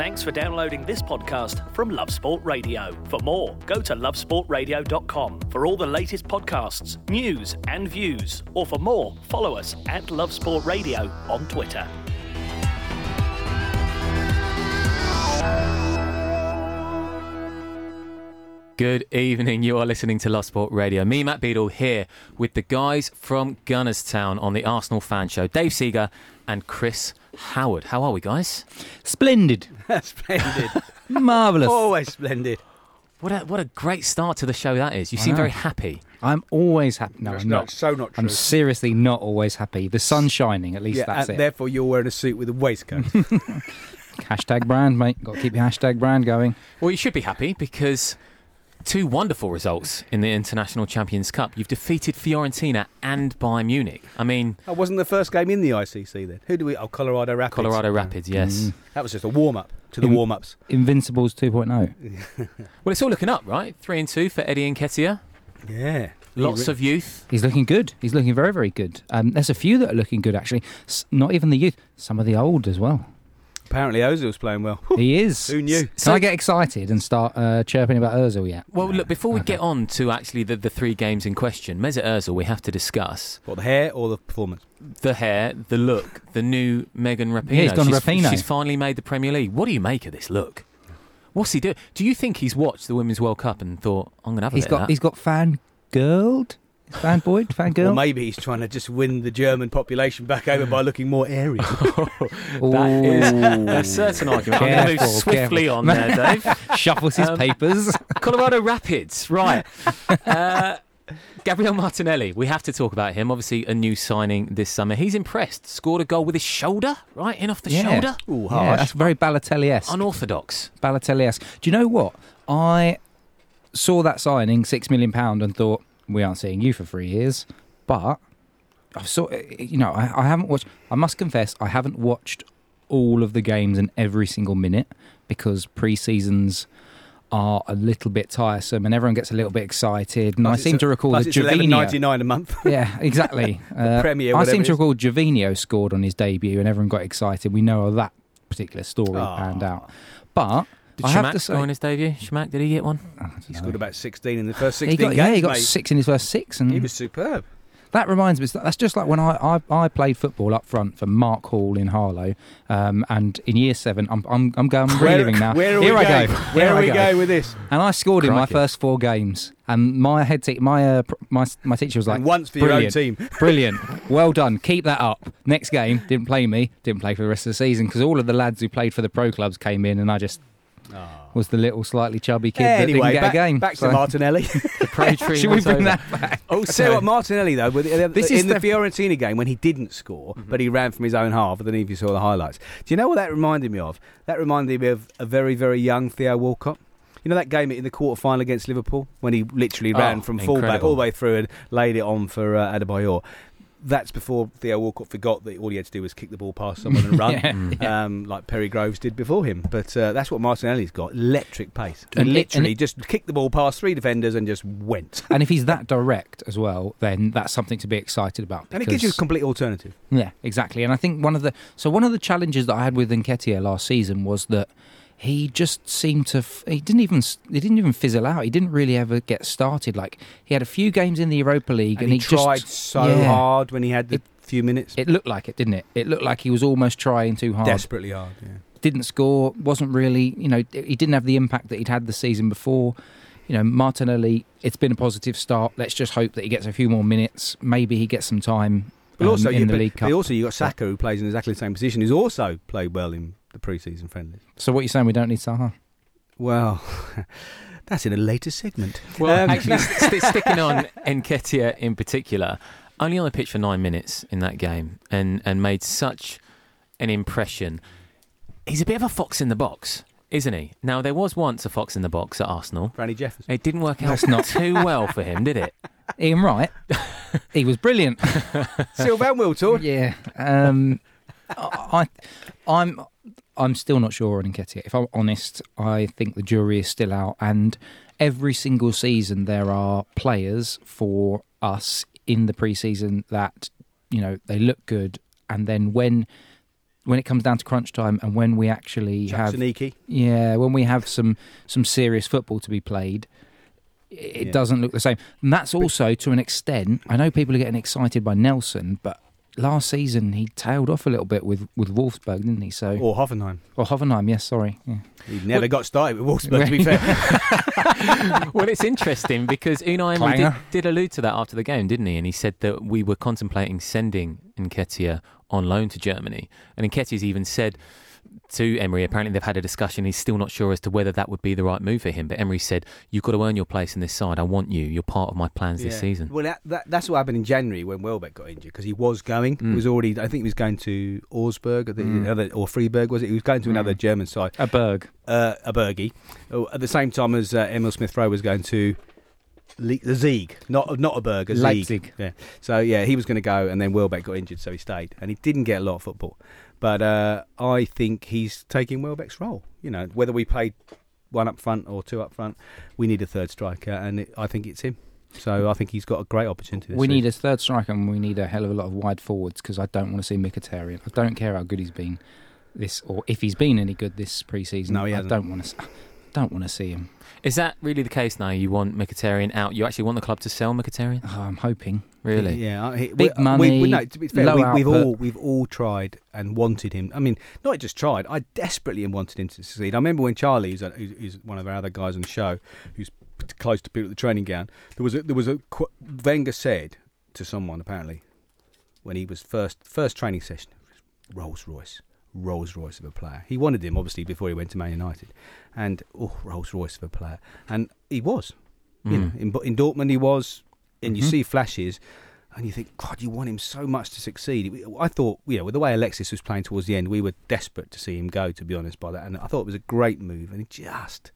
Thanks for downloading this podcast from Love Sport Radio. For more, go to lovesportradio.com for all the latest podcasts, news, and views. Or for more, follow us at Love Sport Radio on Twitter. Good evening. You are listening to Love Sport Radio. Me, Matt Beadle, here with the guys from Gunnerstown on the Arsenal Fan Show. Dave Seeger and Chris Howard. How are we, guys? Splendid. splendid. Marvellous. Always splendid. What a what a great start to the show that is. You seem know. very happy. I'm always happy. No, That's I'm not- not. so not true. I'm seriously not always happy. The sun's shining, at least yeah, that's and it. therefore you're wearing a suit with a waistcoat. hashtag brand, mate. Got to keep your hashtag brand going. Well, you should be happy because two wonderful results in the International Champions Cup. You've defeated Fiorentina and Bayern Munich. I mean, that wasn't the first game in the ICC then. Who do we? Oh, Colorado Rapids. Colorado Rapids, yes. Mm. That was just a warm up to the In- warm ups. Invincibles oh. 2.0. Well, it's all looking up, right? Three and two for Eddie Nketiah. Yeah. Lots of youth. He's looking good. He's looking very, very good. Um, there's a few that are looking good, actually. S- not even the youth. Some of the old as well. Apparently Ozil's playing well. He is. Who knew? Can So- I get excited and start uh, chirping about Ozil yet? Well, look, before we Okay. get on to actually the, the three games in question, Mesut Ozil, we have to discuss What the hair or the performance? the hair, the look, the new Megan Rapinoe. Yeah, he's gone she's, Rapinoe. she's finally made the Premier League. What do you make of this look? What's he do? Do you think he's watched the Women's World Cup and thought, I'm going to have a He's bit got of he's got fan girled, fan boy, fan girl. maybe he's trying to just win the German population back over by looking more airy. That is a certain argument. I'm going to move swiftly careful. on there, Dave. Shuffles his Um, papers. Colorado Rapids, right. Uh, Gabriel Martinelli, we have to talk about him. Obviously, a new signing this summer. He's impressed. Scored a goal with his shoulder, right? In off the Yeah. shoulder. Ooh, Yeah, that's very Balotelli-esque. Unorthodox. Balotelli-esque. Do you know what? I saw that signing, six million pound, and thought we aren't seeing you for three years. But I've saw, eh, eh, you know, I, I haven't watched. I must confess, I haven't watched all of the games and every single minute because pre-seasons are a little bit tiresome and everyone gets a little bit excited. And Plus I seem a- to recall that it's eleven Jovino. ninety nine a month. Yeah, exactly. Uh, Premier, I seem to recall Jovino scored on his debut, and everyone got excited. We know how that particular story Oh. panned out. But Did I have Chamakh to score on his debut? Chamakh, did he get one? He scored about sixteen in the first he sixteen got, games. yeah, he got mate. six in his first six, and He was superb. that reminds me. That's just like when I, I, I played football up front for Mark Hall in Harlow, um, and in year seven, I'm I'm, I'm going reliving now. Where are Here we I going? go. Where Here are we go. going with this? And I scored in my first four games, and my head te- my uh, pr- my my teacher was like, and once for your own brilliant. team. Brilliant. Well done. Keep that up. Next game, didn't play me, didn't play for the rest of the season because all of the lads who played for the pro clubs came in and I just was the little slightly chubby kid that anyway, didn't get back, a game. back So- to Martinelli. The pro tree Should we bring over. that back? Oh, so what Martinelli though, with, This in is the the- Fiorentina game when he didn't score, Mm-hmm. but he ran from his own half. I don't know if you saw the highlights. Do you know what that reminded me of? That reminded me of a very, very young Theo Walcott. You know that game in the quarter final against Liverpool when he literally ran Oh, from fullback incredible. all the way through and laid it on for uh, Adebayor. That's before Theo Walcott forgot that all he had to do was kick the ball past someone and run, Yeah. Mm. um, like Perry Groves did before him. But uh, that's what Martinelli's got: electric pace. And And it- literally and just kicked the ball past three defenders and just went. And if he's that direct as well, then that's something to be excited about. And it gives you a complete alternative. Yeah, exactly. And I think one of the so one of the challenges that I had with Nketiah last season was that he just seemed to he didn't even he didn't even fizzle out. He didn't really ever get started. Like he had a few games in the Europa League, And, and, he, tried just, so yeah. hard when he had the It- few minutes. It looked like it, didn't it? It looked like he was almost trying too hard. Desperately hard. Yeah. Didn't score. wasn't really. You know, he didn't have the impact that he'd had the season before. You know, Martinelli. It's been a positive start. Let's just hope that he gets a few more minutes. Maybe he gets some time. But um, also, in you, the but, League but Cup. also you got Saka who plays in exactly the same position, who's also played well in the pre-season friendlies. So what you're saying? We don't need Zaha. Well, that's in a later segment. Well, Um, actually, st- sticking on Nketiah in particular, only on the pitch for nine minutes in that game, and and made such an impression. He's a bit of a fox in the box, isn't he? Now there was once a fox in the box at Arsenal. Franny Jefferson. It didn't work out not- too well for him, did it? Ian Wright. he was brilliant. Sylvain Wiltord. Yeah. Um, I, I'm, I'm still not sure on Nketiah. If I'm honest, I think the jury is still out. And every single season, there are players for us in the preseason that you know they look good, and then when when it comes down to crunch time and when we actually have Sneaky. yeah when we have some some serious football to be played it Yeah. doesn't look the same and that's also to an extent i know people are getting excited by nelson but last season he tailed off a little bit with with wolfsburg didn't he so Or Hoffenheim. or hoffenheim yes sorry yeah. He never got started with Wolfsburg, to be fair. well, it's interesting because Unai Emery did, did allude to that after the game, didn't he? And he said that we were contemplating sending Nketiah on loan to Germany. And Nketiah's even said to Emery, apparently they've had a discussion. He's still not sure as to whether that would be the right move for him. But Emery said, You've got to earn your place in this side. I want you. You're part of my plans this season. Well, that, that, that's what happened in January when Welbeck got injured because he was going. He Mm. was already, I think he was going to Augsburg or, the Mm. other, or Freiburg, was it? He was going to another Mm. German side, a berg uh, a Bergie, oh, at the same time as uh, Emil Smith Rowe was going to Le- the Zieg, not not a Berg, a Zieg. Leipzig. Yeah. So yeah, he was going to go, and then Welbeck got injured, so he stayed, and he didn't get a lot of football. But uh, I think he's taking Welbeck's role. You know, whether we play one up front or two up front, we need a third striker, and it, I think it's him. So I think he's got a great opportunity. This we need a third striker and we need a hell of a lot of wide forwards because I don't want to see Mkhitaryan. I don't care how good he's been this or if he's been any good this pre-season. No, he hasn't. I don't want to. Don't want to see him. Is that really the case now? You want Mkhitaryan out? You actually want the club to sell Mkhitaryan? Oh, I'm hoping. Really? Yeah, I- he- Big we, money, We, we, no, to be fair, low we, we've output. all we've all tried and wanted him. I mean, not just tried. I desperately wanted him to succeed. I remember when Charlie, who's, a, who's who's one of our other guys on the show, who's close to people at the training ground, there was a, there was a qu- Wenger said to someone apparently when he was first first training session, Rolls Royce. Rolls Royce of a player. He wanted him obviously before he went to Man United, and oh, Rolls Royce of a player, and he was. You know, Mm. in, in Dortmund he was, and you Mhm. see flashes, and you think, God, you want him so much to succeed. I thought, you know, with the way Alexis was playing towards the end, we were desperate to see him go. To be honest, by that, and I thought it was a great move, and it just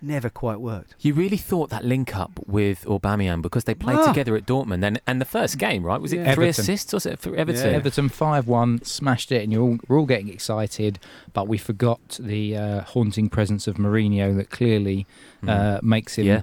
never quite worked. You really thought that link up with Aubameyang because they played Ah. together at Dortmund and and the first game, right? Was it Yeah. three Everton. assists? Was it for Everton? Yeah. Everton five one smashed it, and you're all, we're all getting excited. But we forgot the uh, haunting presence of Mourinho that clearly Mm. uh, makes him. Yeah.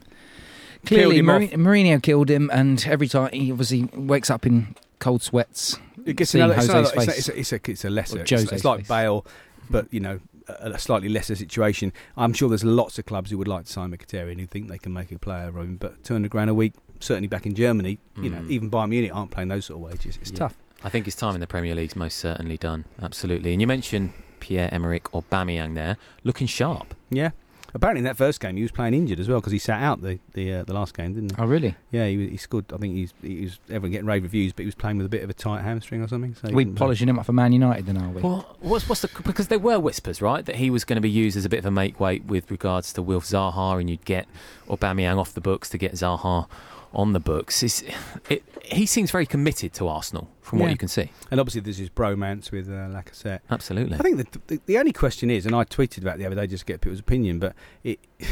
Clearly, Killed him Mourinho, Mourinho killed him, and every time he obviously wakes up in cold sweats. It gets another, it's, another- it's, face. a, it's, a, it's, a, it's a lesser. Or It's, it's like face. Bale, but you know, a, slightly lesser situation. I'm sure there's lots of clubs who would like to sign Mkhitaryan who think they can make a player of him, but 200 grand a week, certainly back in Germany, you know, Mm. even Bayern Munich aren't playing those sort of wages. It's Yeah. tough. I think his time in the Premier League's most certainly done. Absolutely. And you mentioned Pierre Emerick Aubameyang there, looking sharp. Yeah. Apparently, in that first game, he was playing injured as well because he sat out the the, uh, the last game, didn't he? Oh, really? Yeah, he, was- he scored. I think he's he was everyone getting rave reviews, but he was playing with a bit of a tight hamstring or something. So we didn't- polishing him up for Man United, then are we? Well, what's what's the because there were whispers, right, that he was going to be used as a bit of a make weight with regards to Wilf Zaha, and you'd get Aubameyang off the books to get Zaha on the books. It, he seems very committed to Arsenal, from what you can see. And obviously, there's his bromance with uh, Lacazette. Absolutely. I think that the, the only question is, and I tweeted about the other day just to get people's opinion, but it,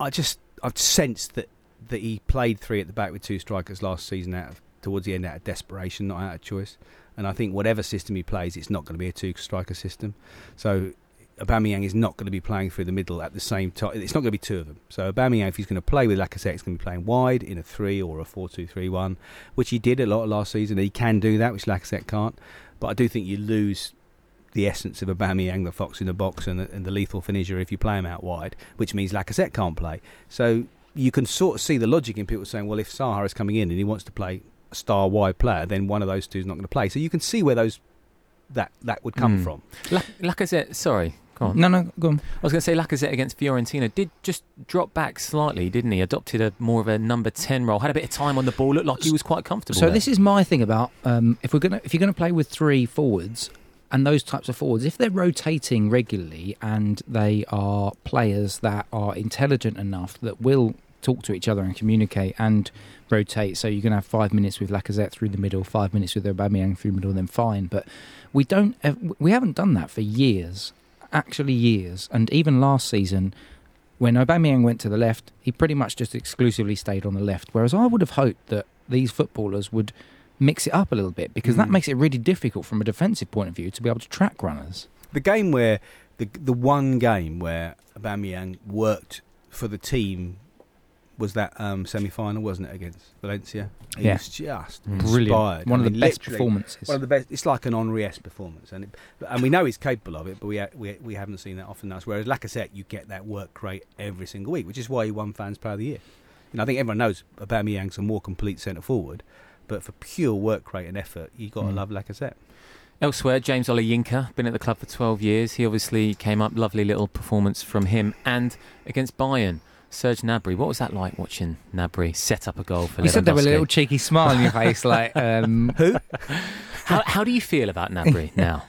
I just I've sensed that that he played three at the back with two strikers last season out of towards the end out of desperation, not out of choice. And I think whatever system he plays, it's not going to be a two striker system. So Aubameyang is not going to be playing through the middle at the same time. It's not going to be two of them. So Aubameyang, if he's going to play with Lacazette, he's going to be playing wide in a three or a four-two-three-one, which he did a lot last season. He can do that, which Lacazette can't. But I do think you lose the essence of Aubameyang, the fox in the box, and the, and the lethal finisher if you play him out wide, which means Lacazette can't play. So you can sort of see the logic in people saying, well, if Zaha is coming in and he wants to play a star wide player, then one of those two is not going to play. So you can see where those that that would come Mm. from. La- Lacazette, sorry, go on. No, no, go on. I was going to say Lacazette against Fiorentina did just drop back slightly, didn't he? Adopted a more of a number ten role. Had a bit of time on the ball. Looked like he was quite comfortable. So there. this is my thing about um, if we're gonna if you're gonna play with three forwards and those types of forwards, if they're rotating regularly and they are players that are intelligent enough that will talk to each other and communicate and rotate, so you're going to have five minutes with Lacazette through the middle, five minutes with Aubameyang through the middle, then fine. But we don't we haven't done that for years, actually years, and even last season. When Aubameyang went to the left, he pretty much just exclusively stayed on the left. Whereas I would have hoped that these footballers would mix it up a little bit because that Mm. makes it really difficult from a defensive point of view to be able to track runners. The game where the the one game where Aubameyang worked for the team was that um, semi-final, wasn't it, against Valencia? He Yeah. was just Mm. Brilliant. inspired. One I of mean, the best performances. One of the best. It's like an Henri-esque performance, and it, and we know he's capable of it, but we ha- we we haven't seen that often enough. Whereas Lacazette, you get that work rate every single week, which is why he won Fans Player of the Year. You know, I think everyone knows Aubameyang's a more complete centre forward, but for pure work rate and effort, you got to Mm. love Lacazette. Elsewhere, James Olayinka, been at the club for 12 years. He obviously came up, lovely little performance from him. And against Bayern, Serge Gnabry. What was that like watching Gnabry set up a goal for you said there was a little cheeky smile on your face, like um, Who? How, how do you feel about Gnabry now?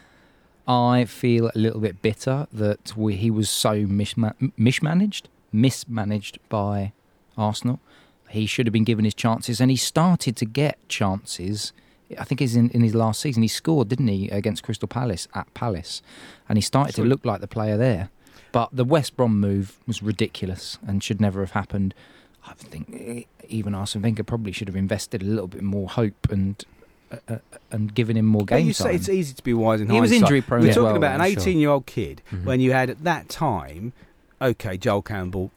I feel a little bit bitter that we, he was so misma- mismanaged, mismanaged by Arsenal. He should have been given his chances, and he started to get chances. I think he's in, in his last season. He scored, didn't he, against Crystal Palace at Palace, and he started to look like the player there. But the West Brom move was ridiculous and should never have happened. I think eh, even Arsene Wenger probably should have invested a little bit more hope and uh, uh, and given him more But game you time. say it's easy to be wise in He was injury prone We're as talking well, about an I'm sure. 18 year old kid Mhm. when you had at that time, okay, Joel Campbell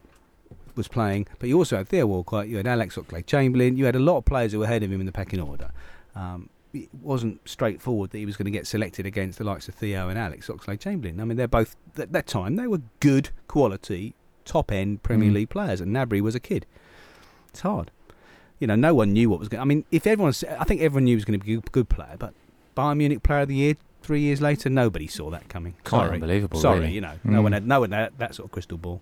was playing, but you also had Theo Walcott, you had Alex Oxlade Chamberlain, you had a lot of players who were ahead of him in the pecking order. Um, it wasn't straightforward that he was going to get selected against the likes of Theo and Alex Oxlade Chamberlain. I mean, they're both, at that time, they were good quality, top end Premier Mm. League players, and Gnabry was a kid. It's hard. You know, no one knew what was going I mean, if everyone, I think everyone knew he was going to be a good player, but Bayern Munich Player of the Year three years later, nobody saw that coming. Quite Sorry. unbelievable, Sorry, really. you know, no Mm. one had no one had that sort of crystal ball.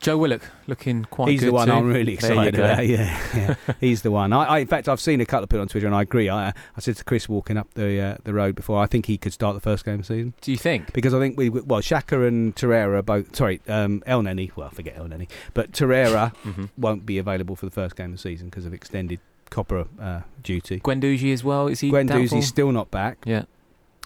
Joe Willock looking quite good. He's the one too. I'm really excited about. Yeah, yeah. he's the one. I, I, in fact, I've seen a couple of people on Twitter, and I agree. I, I said to Chris walking up the uh, the road before, I think he could start the first game of the season Do you think? because I think we well, Xhaka and Torreira are both. Sorry, um, El Neni. Well, forget El Neni, but Torreira hmm won't be available for the first game of the season because of extended Copa uh, duty. Guendouzi as well. Is he doubtful? Still not back. Yeah.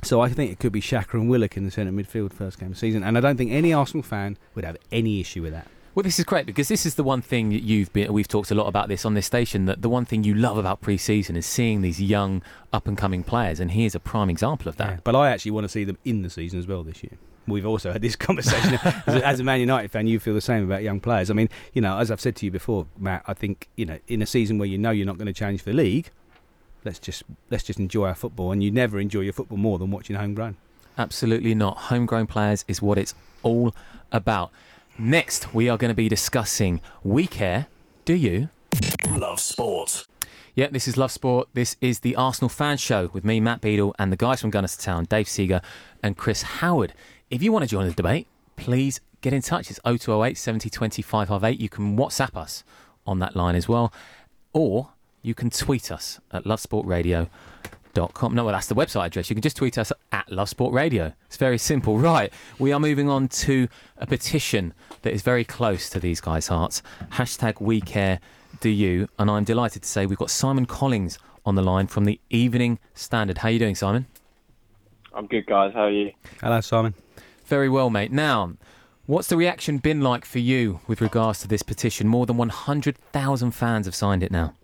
So I think it could be Xhaka and Willock in the centre midfield first game of the season, and I don't think any Arsenal fan would have any issue with that. Well, this is great because this is the one thing that you've been. We've talked a lot about this on this station. That the one thing you love about pre-season is seeing these young, up-and-coming players, and here's a prime example of that. Yeah. But I actually want to see them in the season as well this year. We've also had this conversation. as, a, as a Man United fan, you feel the same about young players. I mean, you know, as I've said to you before, Matt, I think you know, in a season where you know you're not going to challenge for the league, let's just let's just enjoy our football, and you never enjoy your football more than watching homegrown. Absolutely not. Homegrown players is what it's all about. Next, we are going to be discussing We Care. Do you? Love sport. Yeah, this is Love Sport. This is the Arsenal Fan Show with me, Matt Beadle, and the guys from Gunners to Town, Dave Seeger and Chris Howard. If you want to join the debate, please get in touch. It's 0208 70 20 558. You can WhatsApp us on that line as well, or you can tweet us at lovesportradio.com. No, well, that's the website address. You can just tweet us at lovesportradio. It's very simple. Right, we are moving on to a petition that is very close to these guys' hearts. Hashtag We Care Do You. And I'm delighted to say we've got Simon Collins on the line from the Evening Standard. How are you doing, Simon? I'm good, guys. How are you? Hello, Simon. Very well, mate. Now, what's the reaction been like for you with regards to this petition? More than 100,000 fans have signed it now.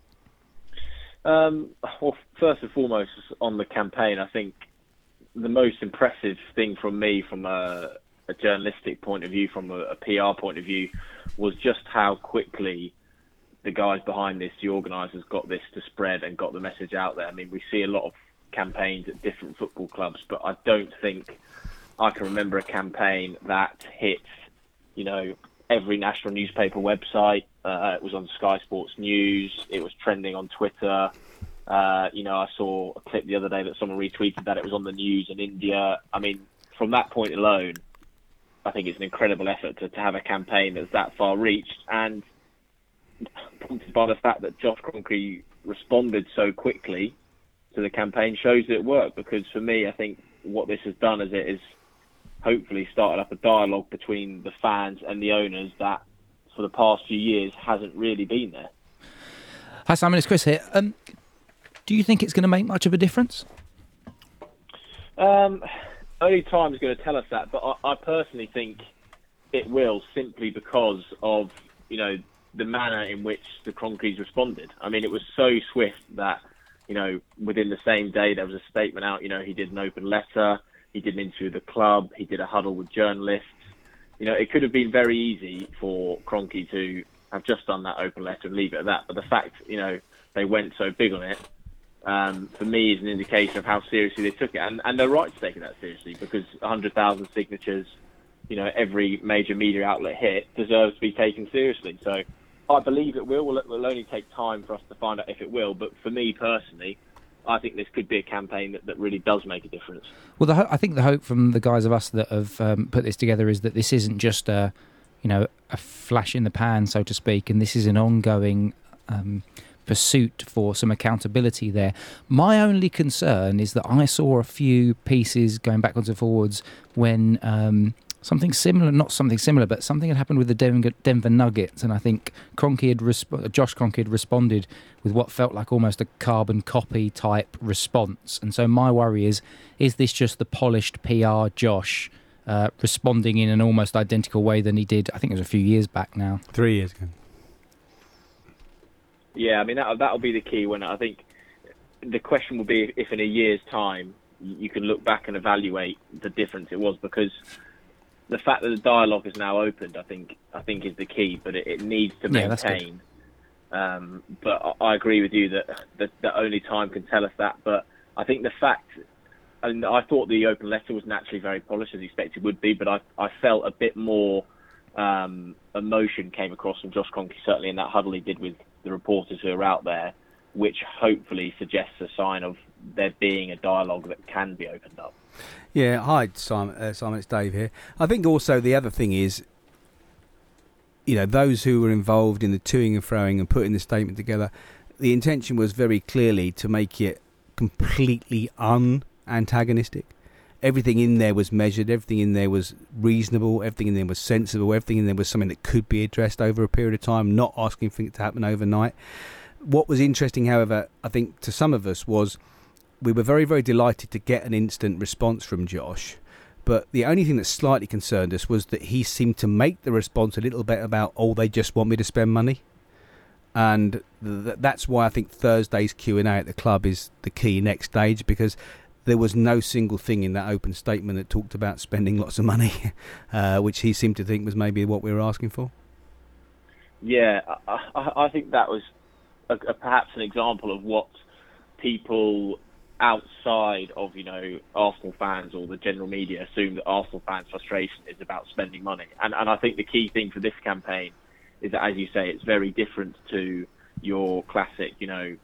Um, well, first and foremost, on the campaign, I think the most impressive thing from me, from a, a journalistic point of view, from a, a PR point of view, was just how quickly the guys behind this, the organisers, got this to spread and got the message out there. I mean, we see a lot of campaigns at different football clubs, but I don't think I can remember a campaign that hit, you know, every national newspaper website. Uh, it was on Sky Sports News. It was trending on Twitter. Uh, you know, I saw a clip the other day that someone retweeted that it was on the news in India. I mean, from that point alone, I think it's an incredible effort to, to have a campaign that's that far reached and prompted by the fact that Josh Kroenke responded so quickly to the campaign shows that it worked. Because for me, I think what this has done is it is hopefully started up a dialogue between the fans and the owners that for the past few years hasn't really been there. Hi, Simon. It's Chris here. Um, do you think it's going to make much of a difference? Um, only time is going to tell us that, but I, I personally think it will simply because of you know the manner in which the Kroenkes responded. I mean, it was so swift that you know within the same day there was a statement out. You know, he did an open letter, he did an interview with the club, he did a huddle with journalists. You know, it could have been very easy for Kroenke to have just done that open letter and leave it at that. But the fact, you know, they went so big on it, um, for me, is an indication of how seriously they took it, and, and they're right to take it that seriously because 100,000 signatures, you know, every major media outlet hit deserves to be taken seriously. So I believe it will. It will only take time for us to find out if it will. But for me personally, I think this could be a campaign that, that really does make a difference. Well, ho- I think the hope from the guys of us that have um, put this together is that this isn't just a, you know, a flash in the pan, so to speak, and this is an ongoing um, pursuit for some accountability there. My only concern is that I saw a few pieces going backwards and forwards when. Um, something similar, not something similar, but something had happened with the Denver, Denver Nuggets, and I think Kroenke had resp- Josh Kroenke had responded with what felt like almost a carbon copy type response. And so my worry is: is this just the polished PR Josh uh, responding in an almost identical way than he did? I think it was a few years back now. Three years ago. Yeah, I mean that that'll be the key. When I think the question will be if in a year's time you can look back and evaluate the difference it was because the fact that the dialogue is now opened, I think, I think is the key. But it, it needs to Yeah, maintain. um, but I, I agree with you that, that that only time can tell us that. But I think the fact, and I thought the open letter was naturally very polished as expected it would be, but I I felt a bit more um, emotion came across from Josh Kroenke certainly in that huddle he did with the reporters who are out there, which hopefully suggests a sign of there being a dialogue that can be opened up. Yeah, hi Simon. Uh, Simon, it's Dave here. I think also the other thing is, you know, those who were involved in the toing and froing and putting the statement together, the intention was very clearly to make it completely unantagonistic. Everything in there was measured. Everything in there was reasonable. Everything in there was sensible. Everything in there was something that could be addressed over a period of time, not asking for it to happen overnight. What was interesting, however, I think to some of us was we were very, very delighted to get an instant response from Josh. But the only thing that slightly concerned us was that he seemed to make the response a little bit about, oh, they just want me to spend money. And th- that's why I think Thursday's Q&A at the club is the key next stage because there was no single thing in that open statement that talked about spending lots of money, uh, which he seemed to think was maybe what we were asking for. Yeah, I, I, think that was a, a, perhaps an example of what people outside of you know Arsenal fans or the general media assume that Arsenal fans' frustration is about spending money, and and I think the key thing for this campaign is that, as you say, it's very different to your classic, you know,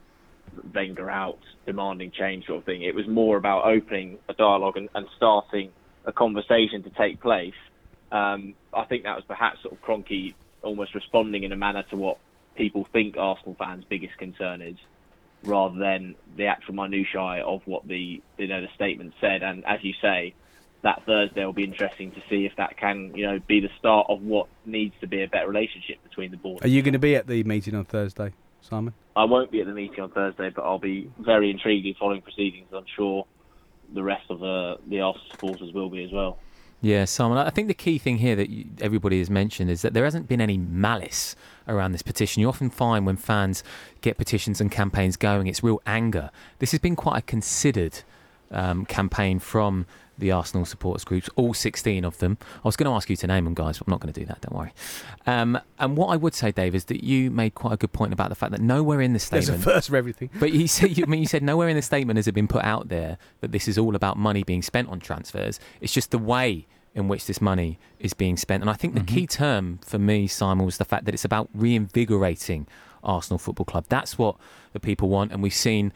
Wenger out, demanding change sort of thing. It was more about opening a dialogue and, and starting a conversation to take place. Um, I think that was perhaps sort of Kroenke almost responding in a manner to what people think Arsenal fans' biggest concern is, rather than the actual minutiae of what the you know the statement said. And as you say, that Thursday will be interesting to see if that can you know be the start of what needs to be a better relationship between the board. Are you going to be at the meeting on Thursday, Simon? I won't be at the meeting on Thursday, but I'll be very intrigued in following proceedings. I'm sure the rest of the the Arsenal supporters will be as well. Yeah, Simon. I think the key thing here that you, everybody has mentioned is that there hasn't been any malice around this petition. You often find when fans get petitions and campaigns going, it's real anger. This has been quite a considered um, campaign from the Arsenal supporters groups, all 16 of them. I was going to ask you to name them, guys, but I'm not going to do that, don't worry. Um, and what I would say, Dave, is that you made quite a good point about the fact that nowhere in the statement. There's a first for everything. But you said, you, I mean, you said nowhere in the statement has it been put out there that this is all about money being spent on transfers. It's just the way in which this money is being spent. And I think the mm-hmm. key term for me, Simon, was the fact that it's about reinvigorating Arsenal Football Club. That's what the people want. And we've seen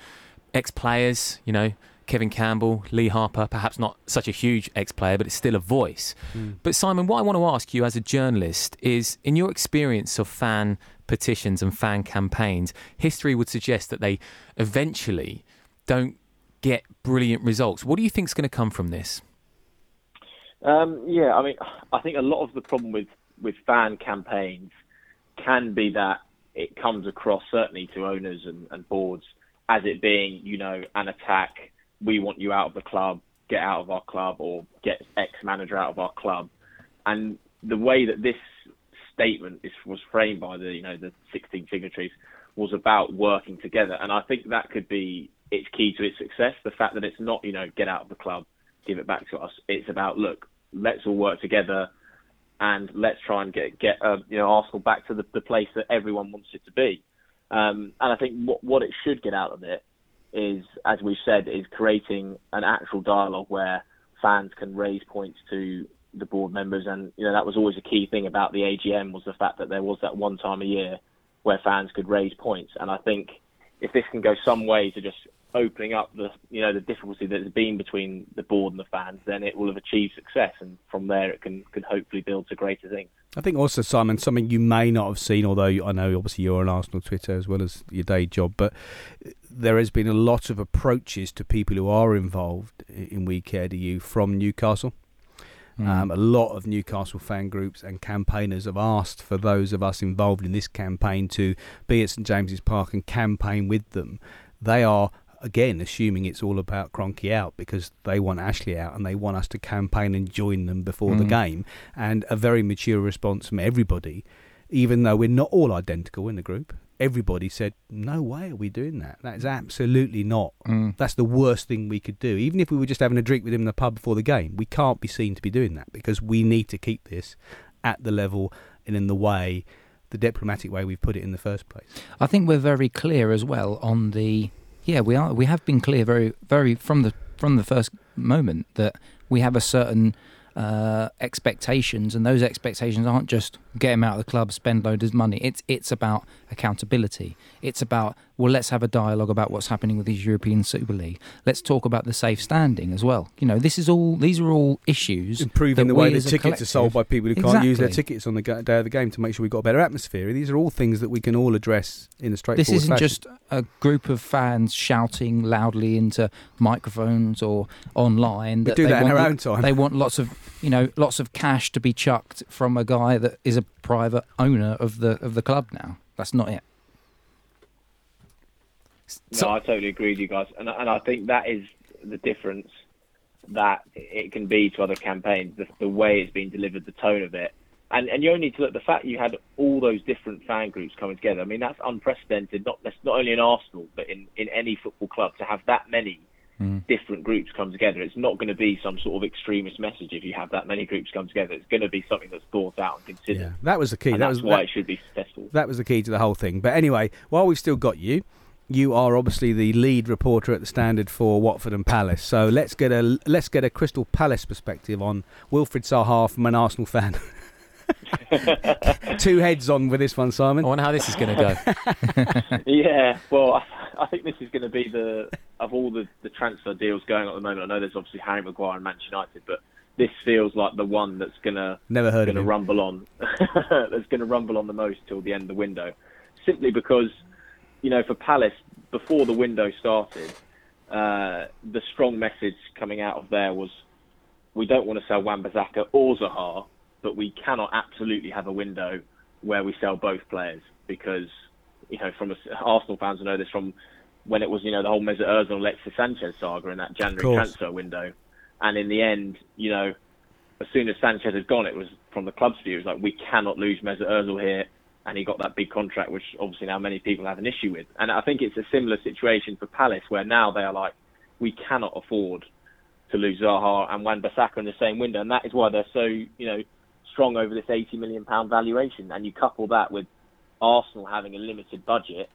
ex players, you know, Kevin Campbell, Lee Harper, perhaps not such a huge ex player, but it's still a voice. Mm. But Simon, what I want to ask you as a journalist is in your experience of fan petitions and fan campaigns, history would suggest that they eventually don't get brilliant results. What do you think is going to come from this? Um, yeah, I mean, I think a lot of the problem with, with fan campaigns can be that it comes across certainly to owners and, and boards as it being, you know, an attack. We want you out of the club, get out of our club, or get X manager out of our club. And the way that this statement is, was framed by the, you know, the 16 signatories was about working together. And I think that could be its key to its success. The fact that it's not, you know, get out of the club, give it back to us. It's about, look, let's all work together. and let's try and get get uh, you know Arsenal back to the, the place that everyone wants it to be. Um, and I think what what it should get out of it is, as we've said, is creating an actual dialogue where fans can raise points to the board members, and you know that was always a key thing about the AGM was the fact that there was that one time a year where fans could raise points, and I think if this can go some way to just opening up the you know the difficulty that has been between the board and the fans, then it will have achieved success, and from there it can can hopefully build to greater things. I think also Simon, something you may not have seen, although I know obviously you're on Arsenal Twitter as well as your day job, but there has been a lot of approaches to people who are involved in We Care Do You from Newcastle. Mm. Um, a lot of Newcastle fan groups and campaigners have asked for those of us involved in this campaign to be at St James's Park and campaign with them. They are again assuming it's all about Kroenke out because they want Ashley out and they want us to campaign and join them before mm. the game. And a very mature response from everybody, even though we're not all identical in the group. Everybody said, "No way are we doing that. That is absolutely not. Mm. That's the worst thing we could do. Even if we were just having a drink with him in the pub before the game, we can't be seen to be doing that because we need to keep this at the level and in the way." the diplomatic way we've put it in the first place. I think we're very clear as well on the yeah, we are. We have been clear very, very from the from the first moment that we have a certain uh, expectations, and those expectations aren't just get him out of the club, spend loads of money. It's it's about accountability. It's about well, let's have a dialogue about what's happening with these European Super League. Let's talk about the safe standing as well. You know, this is all these are all issues improving the way the tickets are sold by people who can't use their tickets on the day of the game to make sure we've got a better atmosphere. These are all things that we can all address in a straightforward. This isn't fashion. just a group of fans shouting loudly into microphones or online. That we do that in our own time. They want lots of you know lots of cash to be chucked from a guy that is a private owner of the of the club now. That's not it. No, I totally agree with you guys, and and I think that is the difference that it can be to other campaigns. The, the way it's been delivered, the tone of it, and and you only need to look the fact you had all those different fan groups coming together. I mean, that's unprecedented. Not not only in Arsenal, but in in any football club to have that many mm. different groups come together. It's not going to be some sort of extremist message if you have that many groups come together. It's going to be something that's thought out and considered. Yeah, that was the key. And that was why that, it should be successful. That was the key to the whole thing. But anyway, while we've still got you, you are obviously the lead reporter at the Standard for Watford and Palace. So let's get a let's get a Crystal Palace perspective on Wilfried Zaha from an Arsenal fan. Two heads on with this one, Simon. I wonder how this is going to go. yeah, well, I, think this is going to be the of all the, the transfer deals going on at the moment. I know there's obviously Harry Maguire and Manchester United, but this feels like the one that's going to never heard going to rumble on. that's going to rumble on the most till the end of the window, simply because you know, for Palace, before the window started, uh, the strong message coming out of there was we don't want to sell Wan-Bissaka or Zaha, but we cannot absolutely have a window where we sell both players because, you know, from a, Arsenal fans know this from when it was, you know, the whole Mesut Ozil and Alexis Sanchez saga in that January transfer window. And in the end, you know, as soon as Sanchez had gone, it was from the club's view, it was like, we cannot lose Mesut Ozil here and he got that big contract, which obviously now many people have an issue with. And I think it's a similar situation for Palace, where now they are like, we cannot afford to lose Zaha and Wan-Bissaka in the same window, and that is why they're so, you know, strong over this 80 million pound valuation. And you couple that with Arsenal having a limited budget,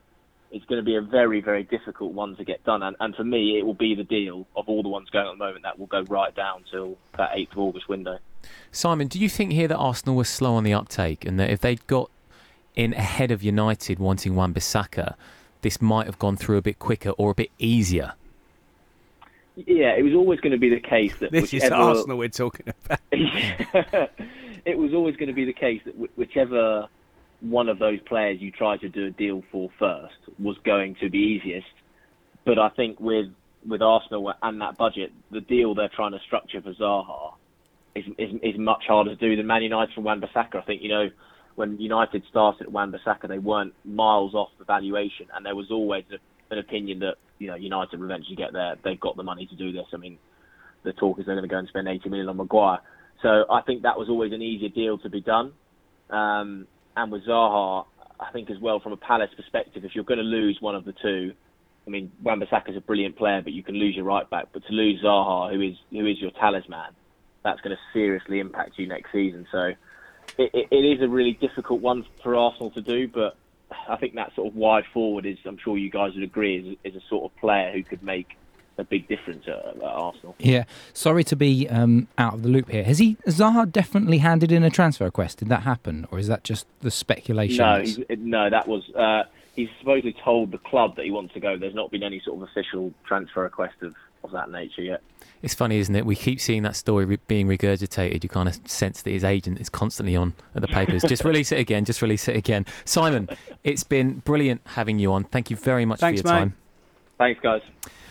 it's going to be a very, very difficult one to get done. And, and for me, it will be the deal of all the ones going on at the moment that will go right down till that 8th of August window. Simon, do you think here that Arsenal was slow on the uptake and that if they'd got in ahead of United wanting Wan Bissaka, this might have gone through a bit quicker or a bit easier. Yeah, it was always going to be the case that this whichever... is Arsenal we're talking about. it was always going to be the case that whichever one of those players you try to do a deal for first was going to be easiest. But I think with with Arsenal and that budget, the deal they're trying to structure for Zaha is is, is much harder to do than Man United for Wan Bissaka. I think you know when United started at Wan-Bissaka, they weren't miles off the valuation, and there was always a, an opinion that you know United eventually get there. They've got the money to do this. I mean, the talk is they're going to go and spend 80 million on Maguire. So I think that was always an easier deal to be done. Um, and with Zaha, I think as well from a Palace perspective, if you're going to lose one of the two, I mean, Wan-Bissaka is a brilliant player, but you can lose your right back. But to lose Zaha, who is who is your talisman, that's going to seriously impact you next season. So it, it, it is a really difficult one for Arsenal to do, but I think that sort of wide forward is, I'm sure you guys would agree, is, is a sort of player who could make a big difference at, at Arsenal. Yeah, sorry to be um, out of the loop here. Has he Zaha definitely handed in a transfer request? Did that happen, or is that just the speculation? No, he's, no, that was. Uh, he's supposedly told the club that he wants to go. There's not been any sort of official transfer request of, of that nature yet. It's funny, isn't it? We keep seeing that story re- being regurgitated. You kind of sense that his agent is constantly on at the papers. just release it again. Just release it again. Simon, it's been brilliant having you on. Thank you very much Thanks, for your mate. time. Thanks, guys.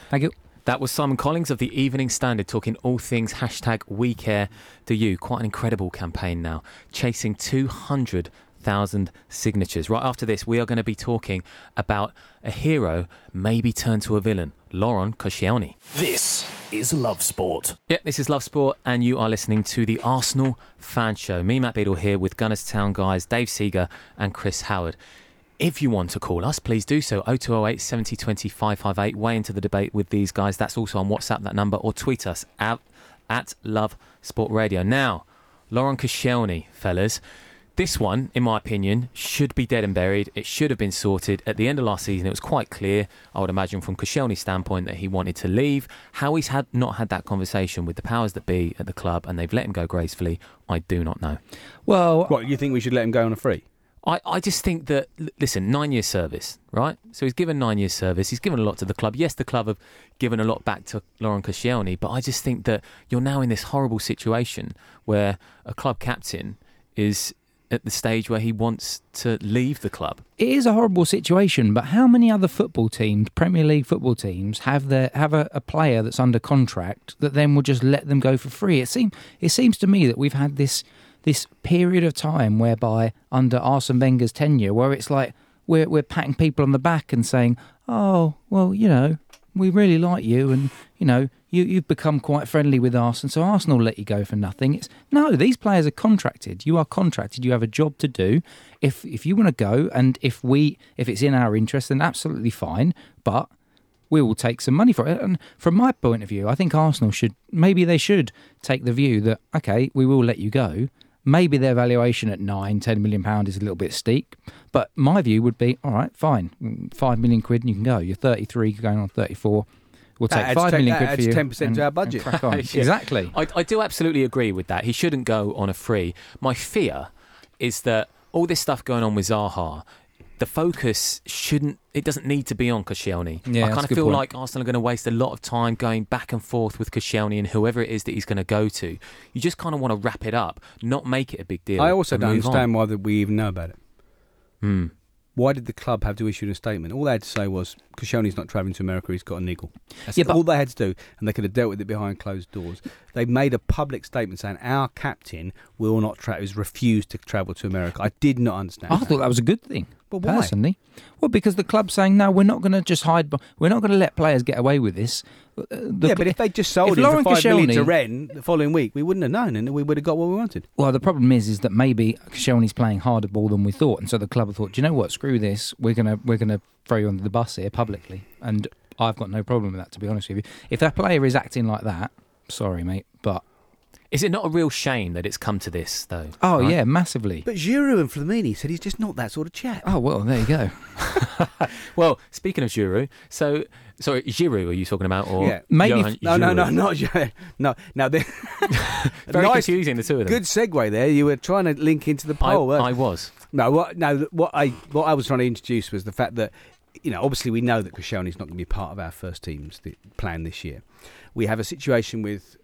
Thank you. That was Simon Collins of the Evening Standard talking all things hashtag We Care Do You. Quite an incredible campaign now, chasing 200,000 signatures. Right after this, we are going to be talking about a hero maybe turned to a villain, Laurent Koscielny. This is Love Sport. Yep, this is Love Sport, and you are listening to the Arsenal Fan Show. Me, Matt Beadle, here with Gunners Town guys Dave Seeger and Chris Howard. If you want to call us, please do so. 0208 70 20 558. Way into the debate with these guys. That's also on WhatsApp, that number, or tweet us at, at Love Sport Radio. Now, Laurent Koscielny, fellas. This one, in my opinion, should be dead and buried. It should have been sorted. At the end of last season, it was quite clear, I would imagine, from Koscielny's standpoint, that he wanted to leave. How he's had not had that conversation with the powers that be at the club and they've let him go gracefully, I do not know. Well, What you think we should let him go on a free? I, I just think that listen, nine years service, right? So he's given nine years service. He's given a lot to the club. Yes, the club have given a lot back to Laurent Koscielny, but I just think that you're now in this horrible situation where a club captain is at the stage where he wants to leave the club. it is a horrible situation, but how many other football teams, Premier League football teams, have their have a, a player that's under contract that then will just let them go for free? It seems it seems to me that we've had this this period of time whereby under Arsene Wenger's tenure, where it's like we're we're patting people on the back and saying, "Oh, well, you know, we really like you, and you know, you you've become quite friendly with Arsenal, so Arsenal let you go for nothing." It's no, these players are contracted. You are contracted. You have a job to do. If if you want to go, and if we if it's in our interest, then absolutely fine. But we will take some money for it. And from my point of view, I think Arsenal should maybe they should take the view that okay, we will let you go. Maybe their valuation at nine, ten million pound is a little bit steep, but my view would be all right, fine, five million quid and you can go. You're 33, going on 34. We'll That take adds five ten- million that quid for adds you. 10% and- to our budget. crack on. Yeah. Exactly. I, I do absolutely agree with that. He shouldn't go on a free. My fear is that all this stuff going on with Zaha, the focus shouldn't. It doesn't need to be on Koscielny. Yeah, I kind of feel point. like Arsenal are going to waste a lot of time going back and forth with Koscielny and whoever it is that he's going to go to. You just kind of want to wrap it up, not make it a big deal. I also don't move on. understand why that we even know about it. Hmm. Why did the club have to issue a statement? All they had to say was Koscielny's not travelling to America. He's got a niggle. That's Yeah, but- all they had to do, and they could have dealt with it behind closed doors. They made a public statement saying our captain will not travel. Has refused to travel to America. I did not understand. I thought that was a good thing. But why? Personally, well, because the club's saying no, we're not going to just hide. We're not going to let players get away with this. Uh, the yeah, but if they just sold him Laurent for five million to Rennes the following week, we wouldn't have known, and we would have got what we wanted. Well, the problem is, is that maybe Koscielny's playing harder ball than we thought, and so the club have thought, do you know what? Screw this. We're gonna we're gonna throw you under the bus here publicly, and I've got no problem with that. To be honest with you, if that player is acting like that, sorry, mate, but Is it not a real shame that it's come to this, though? oh right? yeah, massively. But Giroud and Flamini said he's just not that sort of chap. Oh well, there you go. Well, speaking of Giroud, so sorry, Giroud, are you talking about, or Yeah. Maybe- Johan No, no, no, not Giroud. No, no. they- Very nice, confusing, the two of them. good segue there. You were trying to link into the I, poll. weren't I was. No, what no, what I what I was trying to introduce was the fact that you know obviously we know that Koscielny's not going to be part of our first team's plan this year. We have a situation with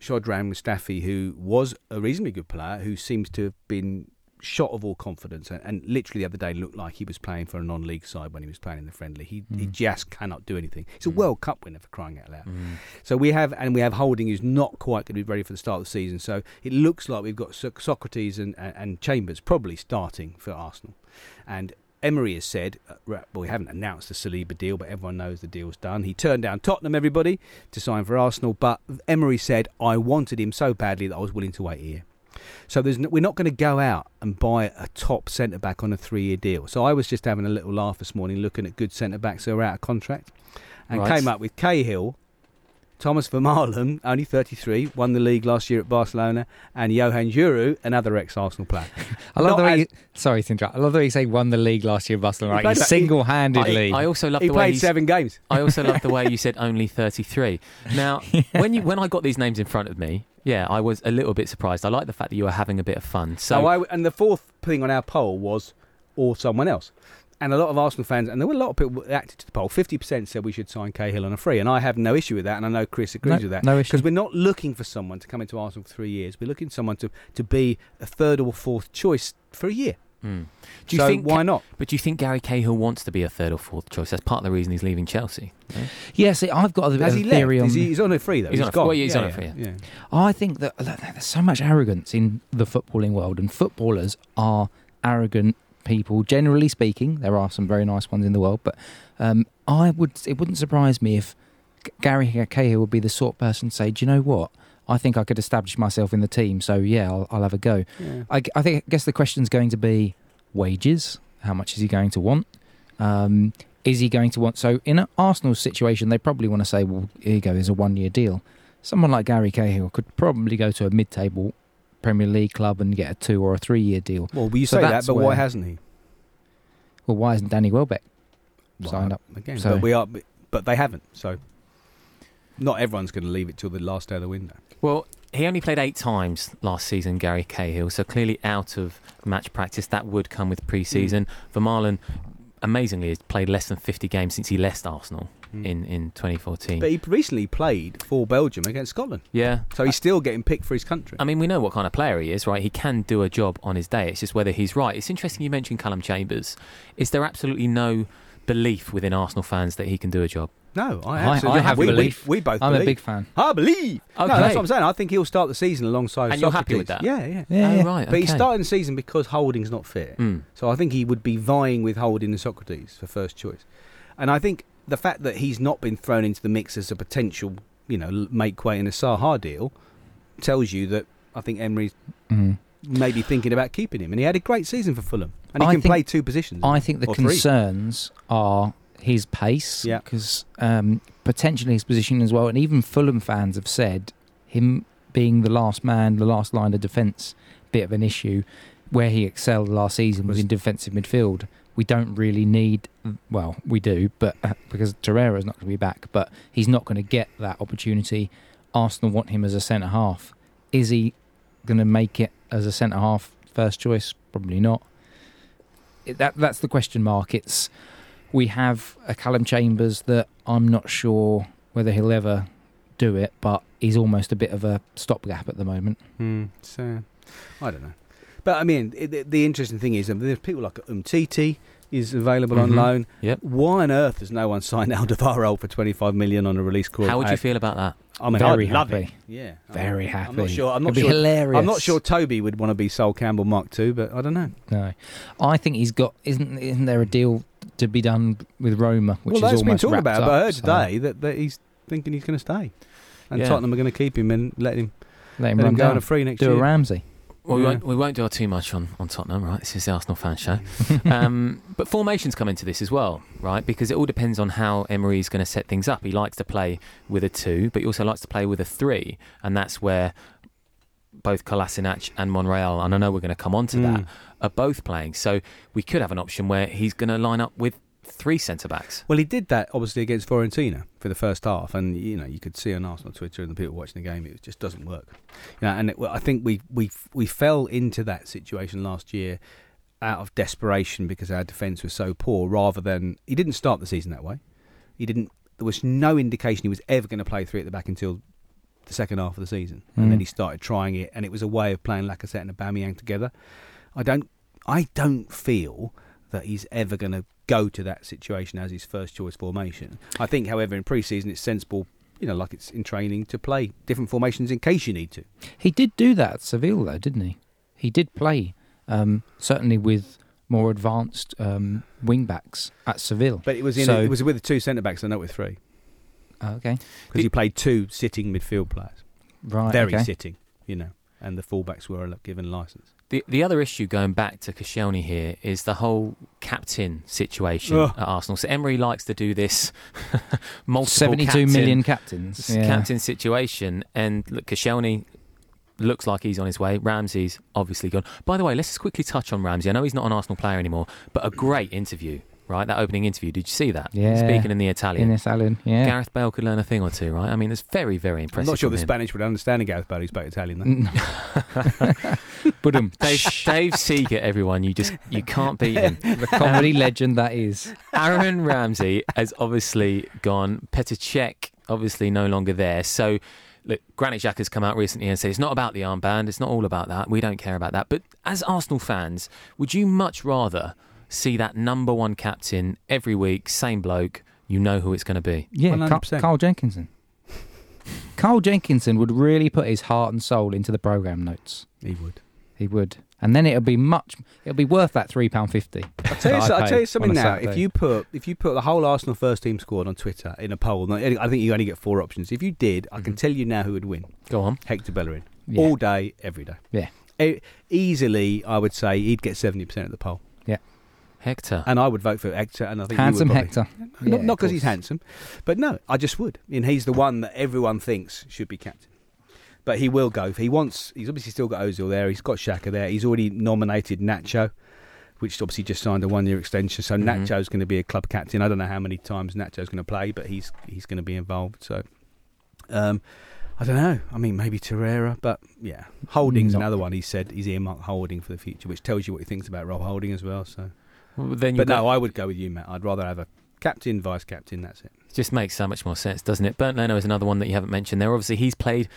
Shkodran Mustafi, who was a reasonably good player, who seems to have been shot of all confidence, and, and literally the other day looked like he was playing for a non-league side when he was playing in the friendly. He he mm. just cannot do anything. He's a mm. World Cup winner for crying out loud. Mm. So we have, and we have Holding, who's not quite going to be ready for the start of the season. So it looks like we've got Soc- Sokratis and, and, and Chambers probably starting for Arsenal. And Emery has said, uh, well, we haven't announced the Saliba deal, but everyone knows the deal's done. He turned down Tottenham, everybody, to sign for Arsenal. But Emery said, I wanted him so badly that I was willing to wait a year. So there's no, we're not going to go out and buy a top centre back on a three year deal. So I was just having a little laugh this morning looking at good centre backs who are out of contract and Right. came up with Cahill, Thomas Vermaelen, only 33, won the league last year at Barcelona, and Johan Djourou, another ex-Arsenal player. I love Not the way. as- You, sorry to interrupt. I love the way you say won the league last year, at Barcelona. He Right, played you about- he- single-handedly. I, I also love he the way played he's- seven games. I also love the way you said only 33. Now, when you when I got these names in front of me, yeah, I was a little bit surprised. I like the fact that you were having a bit of fun. So, So, I, and the fourth thing on our poll was or someone else. And a lot of Arsenal fans, and there were a lot of people that reacted to the poll. Fifty percent said we should sign Cahill on a free, and I have no issue with that, and I know Chris agrees no, with that. no issue. Because we're not looking for someone to come into Arsenal for three years. We're looking for someone to, to be a third or fourth choice for a year. mm. do you so think? why not? But do you think Gary Cahill wants to be a third or fourth choice? That's part of the reason he's leaving Chelsea. Yeah, see, I've got a bit Has of he theory left? on. Is he, he's on a free though. He's on a- gone. well, yeah, he's yeah, on a free, Yeah. I think that that- there's so much arrogance in the footballing world, and footballers are arrogant people. Generally speaking, there are some very nice ones in the world, but um, I would it wouldn't surprise me if Gary Cahill would be the sort of person to say, "Do you know what? I think I could establish myself in the team, so yeah, I'll, I'll have a go." Yeah. I, I think I guess the question's going to be wages. How much is he going to want? Um, is he going to want? So in an Arsenal situation, they probably want to say, "Well, here you go. Here's a one-year deal." Someone like Gary Cahill could probably go to a mid-table Premier League club and get a two or a three-year deal. Well, you So say that, that's but why hasn't he? Well, why isn't Danny Welbeck Well, signed up? again? So- But we are, but they haven't. So not everyone's going to leave it till the last day of the window. Well, he only played eight times last season, Gary Cahill, so clearly out of match practice. That would come with pre-season. Hmm. Vermaelen, amazingly, has played less than 50 games since he left Arsenal Mm. in, in 2014. But he recently played for Belgium against Scotland, yeah. so he's still getting picked for his country. I mean, we know what kind of player he is, right? He can do a job on his day. It's just whether he's right. It's interesting you mentioned Callum Chambers. Is there absolutely no belief within Arsenal fans that he can do a job? no, I I- absolutely I have we, belief. We, we both I'm believe. a big fan. I believe. Okay. No, that's what I'm saying. I think he'll start the season alongside. And you're happy with Sokratis. that? Yeah, yeah. Yeah, oh, yeah. right. But he's starting the season because Holding's not fit. Mm. So I think he would be vying with Holding and Sokratis for first choice. And I think the fact that he's not been thrown into the mix as a potential, you know, make way in a Zaha deal tells you that I think Emery's Mm. maybe thinking about keeping him. And he had a great season for Fulham. And he I can think- play two positions. I think the Or three. concerns are his pace, Yeah. because um, potentially his position as well. And even Fulham fans have said him being the last man, the last line of defence, bit of an issue. Where he excelled last season was Was- in defensive midfield. We don't really need, well, we do, but uh, because is not going to be back, but he's not going to get that opportunity. Arsenal want him as a centre half. Is he going to make it as a centre half first choice? Probably not. It, that that's the question mark. It's we have a Callum Chambers that I'm not sure whether he'll ever do it, but he's almost a bit of a stopgap at the moment. Hmm, so I don't know. But I mean, it, the, the interesting thing is, um, there's people like Umtiti is available Mhm. on loan. Yep. Why on earth has no one signed Alderweireld for 25 million on a release clause? How would you I- feel about that? I'm Very I'd happy. Yeah, Very I'm, happy. I'm not sure. I'm not It'd be sure. hilarious. I'm not sure Toby would want to be Sol Campbell Mark II, but I don't know. No, I think he's got. Isn't isn't there a deal to be done with Roma, which well, is that's been almost talked wrapped about. up, But I heard so today that, that he's thinking he's going to stay, and Yeah. Tottenham are going to keep him and let him let him let run him go on down. a free next year. Do a. Ramsey. Well, we, won't, we won't do too much on, on Tottenham, right? This is the Arsenal fan show. um, but formations come into this as well, right? Because it all depends on how Emery is going to set things up. He likes to play with a two, but he also likes to play with a three, and that's where both Kolasinac and Monreal, and I know we're going to come on to that, Mm. are both playing. So we could have an option where he's going to line up with three centre backs. Well, he did that obviously against Fiorentina for the first half, and you know you could see on Arsenal Twitter and the people watching the game, it just doesn't work. You know, and it, well, I think we we we fell into that situation last year out of desperation because our defence was so poor. Rather than he didn't start the season that way, he didn't. There was no indication he was ever going to play three at the back until the second half of the season, and then Mm. he started trying it, and it was a way of playing Lacazette and Aubameyang together. I don't, I don't feel that he's ever going to go to that situation as his first choice formation. I think, however, in pre-season it's sensible, you know, like it's in training to play different formations in case you need to. He did do that at Seville, though, didn't he? He did play, um, certainly with more advanced um, wing backs at Seville. But it was in So- it was with the two centre backs and not with three. okay, because he played two sitting midfield players, right. very okay. sitting, you know, and the fullbacks were given license. The the other issue going back to Koscielny here is the whole captain situation Ugh. at Arsenal. So Emery likes to do this multiple Seventy-two captain, million captains. Yeah. captain situation, and look, Koscielny looks like he's on his way. Ramsey's obviously gone. By the way, let's just quickly touch on Ramsey. I know he's not an Arsenal player anymore, but a great interview, right? That opening interview. Did you see that? Yeah. Speaking in the Italian. In Italian, yeah. Gareth Bale could learn a thing or two, right? I mean, it's very, very impressive. I'm not sure the him. Spanish would understand Gareth Bale. He spoke Italian. Though. but um, Dave, Dave Seeger, everyone, you just you can't beat him. the comedy legend that is. Aaron Ramsey has obviously gone. Petr Cech obviously no longer there. So, look, Granit Xhaka has come out recently and said it's not about the armband. It's not all about that. We don't care about that. But as Arsenal fans, would you much rather see that number one captain every week, same bloke? You know who it's going to be. Yeah, Carl, 100%. Carl Jenkinson. Carl Jenkinson would really put his heart and soul into the program notes. he would. He would, and then it'll be much. It'll be worth that three pound fifty. I'll tell you, so- I'll tell you something now. If you put if you put the whole Arsenal first team squad on Twitter in a poll, I think you only get four options. If you did, I can Mhm. tell you now who would win. Go on. Hector Bellerin, yeah. all day, every day. Yeah. Easily, I would say he'd get seventy percent of the poll, Hector. and I would vote for Hector. And I think handsome you would Hector, not Yeah, not because he's handsome, but no, I just would. And he's the one that everyone thinks should be captain. But he will go. If he wants, he's obviously still got Ozil there. He's got Xhaka there. He's already nominated Nacho, which obviously just signed a one-year extension. So Mhm. Nacho's going to be a club captain. I don't know how many times Nacho's going to play, but he's he's going to be involved. So, um, I don't know. I mean, maybe Torreira, but yeah, Holding's Not- another one. He said he's earmarked Holding for the future, which tells you what he thinks about Rob Holding as well. So, Well, then you but no, I would go with you, Matt. I'd rather have a captain, vice captain. That's it. just makes so much more sense, doesn't it? Bernd Leno is another one that you haven't mentioned there. Obviously, he's played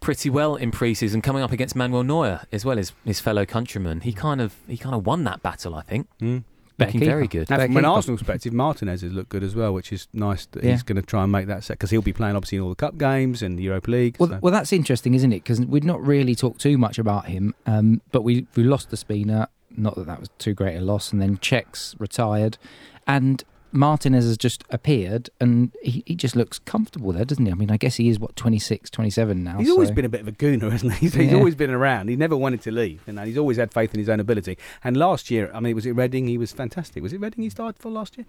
pretty well in pre-season, coming up against Manuel Neuer as well as his fellow countryman. He kind of he kind of won that battle, I think. Mm. Better Looking very good. Now, from an. Arsenal perspective, Martinez has looked good as well, which is nice that Yeah. he's going to try and make that set because he'll be playing obviously in all the cup games and the Europa League. Well, so- well, that's interesting, isn't it? Because we've not really talked too much about him, um, but we we lost Ospina. Not that that was too great a loss, and then Cech's retired, and Martinez has just appeared, and he, he just looks comfortable there, doesn't he? I mean, I guess he is what 26, 27 now. He's always been a bit of a gooner, hasn't he? He's, he's always been around. He never wanted to leave, and he's always had faith in his own ability. And last year, I mean, was it Reading? He was fantastic. Was it Reading he started for last year?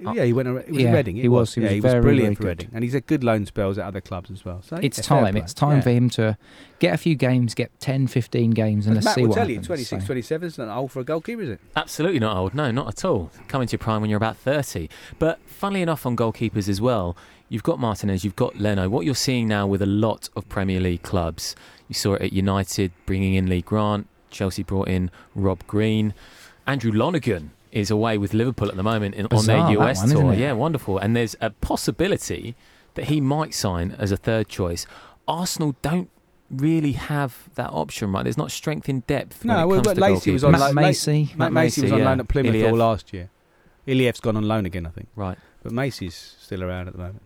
Yeah, he went. It was yeah, Reading. It he was. He yeah, was he was very, brilliant very for. Reading, and he's had good loan spells at other clubs as well. So It's yeah, time. It's time Yeah. for him to get a few games, get 10, 15 games, and But let's Matt see will what tell you, happens. 26, So- 27 is not old for a goalkeeper, is it? Absolutely not old. No, not at all. Coming to your prime when you're about 30. But funnily enough, on goalkeepers as well, you've got Martinez, you've got Leno. What you're seeing now with a lot of Premier League clubs, you saw it at United bringing in Lee Grant, Chelsea brought in Rob Green, Andrew Lonergan. Is away with Liverpool at the moment in, on their US one, tour. Yeah, wonderful. And there's a possibility that he might sign as a third choice. Arsenal don't really have that option, right? There's not strength in depth. when No, it well, comes but to Lacey was on Matt loan. Macey. Matt Matt Macey was Macey, on yeah. loan at Plymouth Iliev. all last year. Iliev's gone on loan again, I think. Right. But Macey's still around at the moment.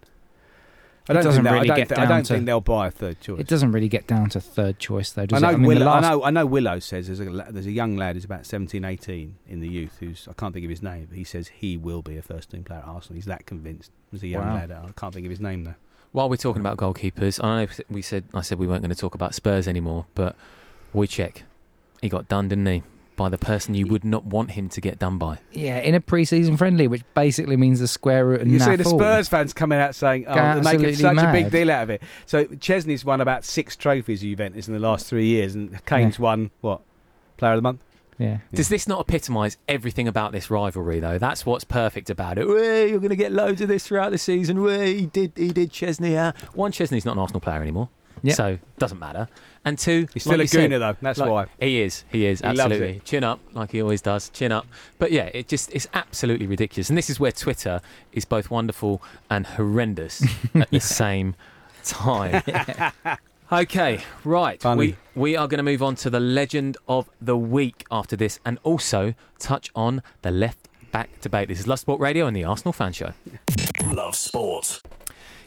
I It don't, doesn't think, they'll- really I don't, get thi- I down don't to- think they'll buy a third choice. It doesn't really get down to third choice, though, I know, it? I mean, the Willow, last, I know. I know. Willow says there's a, there's a young lad who's about 17, 18 in the youth who's I can't think of his name, but he says he will be a first team player at Arsenal. He's that convinced. There's a young Wow. lad. I can't think of his name though. While we're talking about goalkeepers, I know we said I said we weren't going to talk about Spurs anymore, but Wojciech, he got done, didn't he? By the person you would not want him to get done by. Yeah, in a pre-season friendly, which basically means the square root and You see the all. Spurs fans coming out saying, "Oh, they're making Absolutely such a big deal out of it." So Szczesny's won about six trophies at Juventus in the last three years, and Kane's won what? Player of the month. Yeah. Does this not epitomise everything about this rivalry, though? That's what's perfect about it. Way, you're going to get loads of this throughout the season. Way, he did, he did Szczesny. Uh. One, Szczesny's not an Arsenal player anymore, Yeah. so doesn't matter. And two, He's still like a you said, gooner though. That's like- why. He is. He is. He absolutely. it. Chin up, like he always does. Chin up. But yeah, it just it's absolutely ridiculous. And this is where Twitter is both wonderful and horrendous at the same time. Okay, right. Funny. We we are going to move on to the legend of the week after this, and also touch on the left back debate. This is Love Sport Radio and the Arsenal Fan Show. Love sport.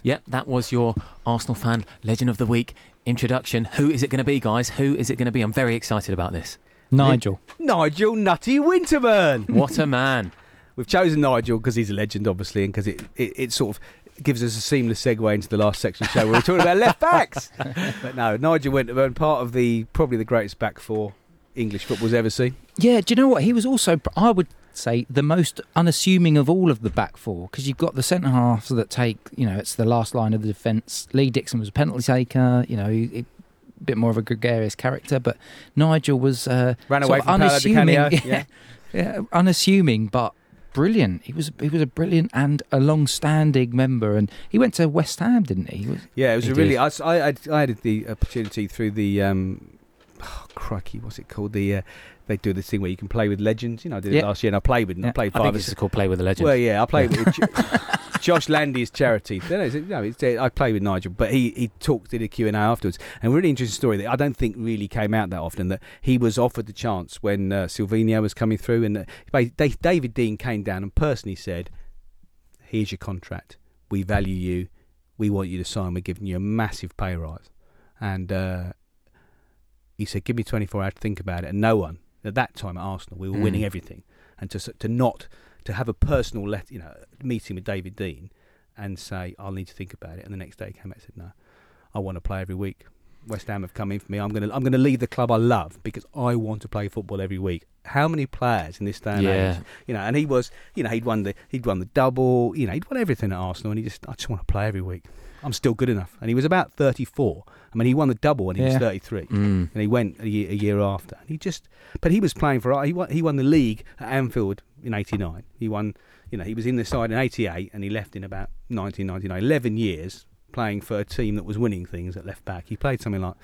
Yep, that was your Arsenal fan legend of the week introduction. Who is it going to be, guys? Who is it going to be? I'm very excited about this. Nigel. Nigel Nutty Winterburn. What a man! We've chosen Nigel because he's a legend, obviously, and because it, it, it sort of gives us a seamless segue into the last section of the show where we're talking about left backs. but no, Nigel Winterburn, part of the probably the greatest back four English football's ever seen. Yeah, do you know what? He was also, I would say, the most unassuming of all of the back four because you've got the centre halves that take, you know, it's the last line of the defence. Lee Dixon was a penalty taker, you know, a bit more of a gregarious character, but Nigel was uh, Ran away from unassuming. Yeah, yeah, unassuming, but brilliant. He was he was a brilliant and a long-standing member, and he went to West Ham, didn't he? he was, Yeah, it was a really. I, I, I had the opportunity through the. Um, oh, crikey, what's it called? The uh, they do this thing where you can play with legends. You know, I did it last year, and I played with. them. I Yeah. played I five. think this is called Play with a Legend. Well, yeah, I played with Josh Landy's charity. No, it's, no, it's, uh, I played with Nigel, but he, he talked, did a Q&A afterwards. And a really interesting story that I don't think really came out that often, that he was offered the chance when uh, Silvinho was coming through. And uh, David Dein came down and personally said, here's your contract. We value you. We want you to sign. We're giving you a massive pay rise. And uh, he said, give me 24 hours to think about it. And no one, at that time at Arsenal, we were Mm. winning everything. And to, to not to have a personal let, you know meeting with David Dein and say I'll need to think about it, and the next day he came back and said no, I want to play every week. West Ham have come in for me. I'm gonna I'm gonna leave the club I love because I want to play football every week. How many players in this day and Yeah. age, you know? And he was, you know, he'd won the he'd won the double, you know, he'd won everything at Arsenal, and he just I just want to play every week. I'm still good enough. And he was about 34. I mean, he won the double when he was 33 Mm. and he went a year, a year after. And he just, but he was playing for. He won, he won the league at Anfield in '89. He won, you know, he was in the side in '88, and he left in about 1999. Eleven years playing for a team that was winning things at left back. He played something like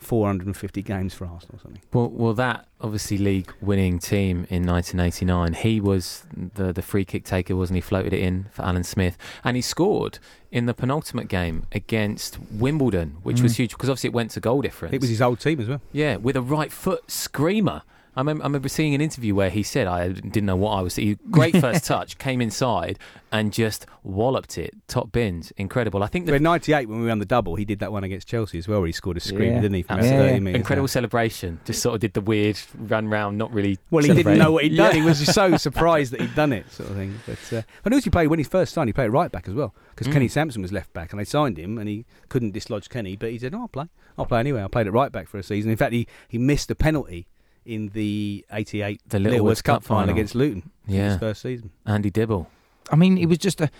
450 games for Arsenal or something. Well, well, that obviously league winning team in 1989. He was the the free kick taker, wasn't he? Floated it in for Alan Smith, and he scored in the penultimate game against Wimbledon, which was Mm. huge because obviously it went to goal difference. It was his old team as well. Yeah, with a right foot screamer. I remember, I remember seeing an interview where he said, I didn't know what I was. He, great first touch, came inside and just walloped it. Top bins. Incredible. I think But the in '98, when we won the double, he did that one against Chelsea as well, where he scored a screamer, Yeah. didn't he? From Absolutely. about 30 metres incredible out. celebration. Just sort of did the weird run round, not really. Well, he didn't know what he'd done. Yeah. He was just so surprised that he'd done it, sort of thing. But uh, I noticed he played when he first signed. He played right back as well because Mm. Kenny Sansom was left back, and they signed him, and he couldn't dislodge Kenny. But he said, "Oh, I'll play. I'll play anyway." I played at right back for a season. In fact, he, he missed a penalty in the '88 The Littlewoods Littlewoods Cup, Cup final final. against Luton. Yeah. his first season. Andy Dibble. I mean, he was just a.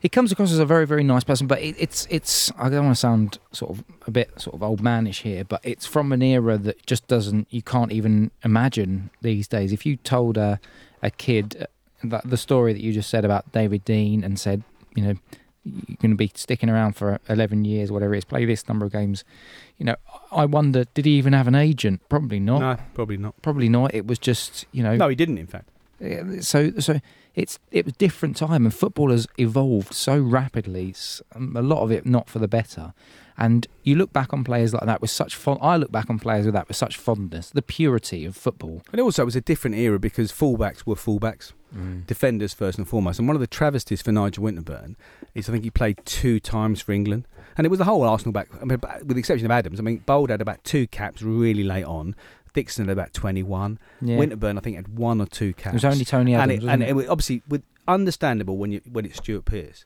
He comes across as a very, very nice person, but it, it's it's. I don't want to sound sort of a bit sort of old manish here, but it's from an era that just doesn't. You can't even imagine these days. If you told a a kid uh, that the story that you just said about David Dein and said, you know, you're going to be sticking around for 11 years, whatever it is, play this number of games. You know, I wonder, did he even have an agent? Probably not. No, probably not. Probably not. It was just, you know, No, he didn't. In fact, so so it's it was different time and football has evolved so rapidly um, a lot of it not for the better and you look back on players like that with such fond I look back on players with that with such fondness the purity of football and also it was a different era because fullbacks were fullbacks. Mm. defenders first and foremost. And one of the travesties for Nigel Winterburn is I think he played two times for England. And it was the whole Arsenal back, I mean, with the exception of Adams. I mean, Bould had about two caps really late on. Dixon had about 21. yeah Winterburn, I think, had one or two caps. it was only Tony and Adams it, wasn't and it? it was obviously with understandable when you when it's Stuart Pearce.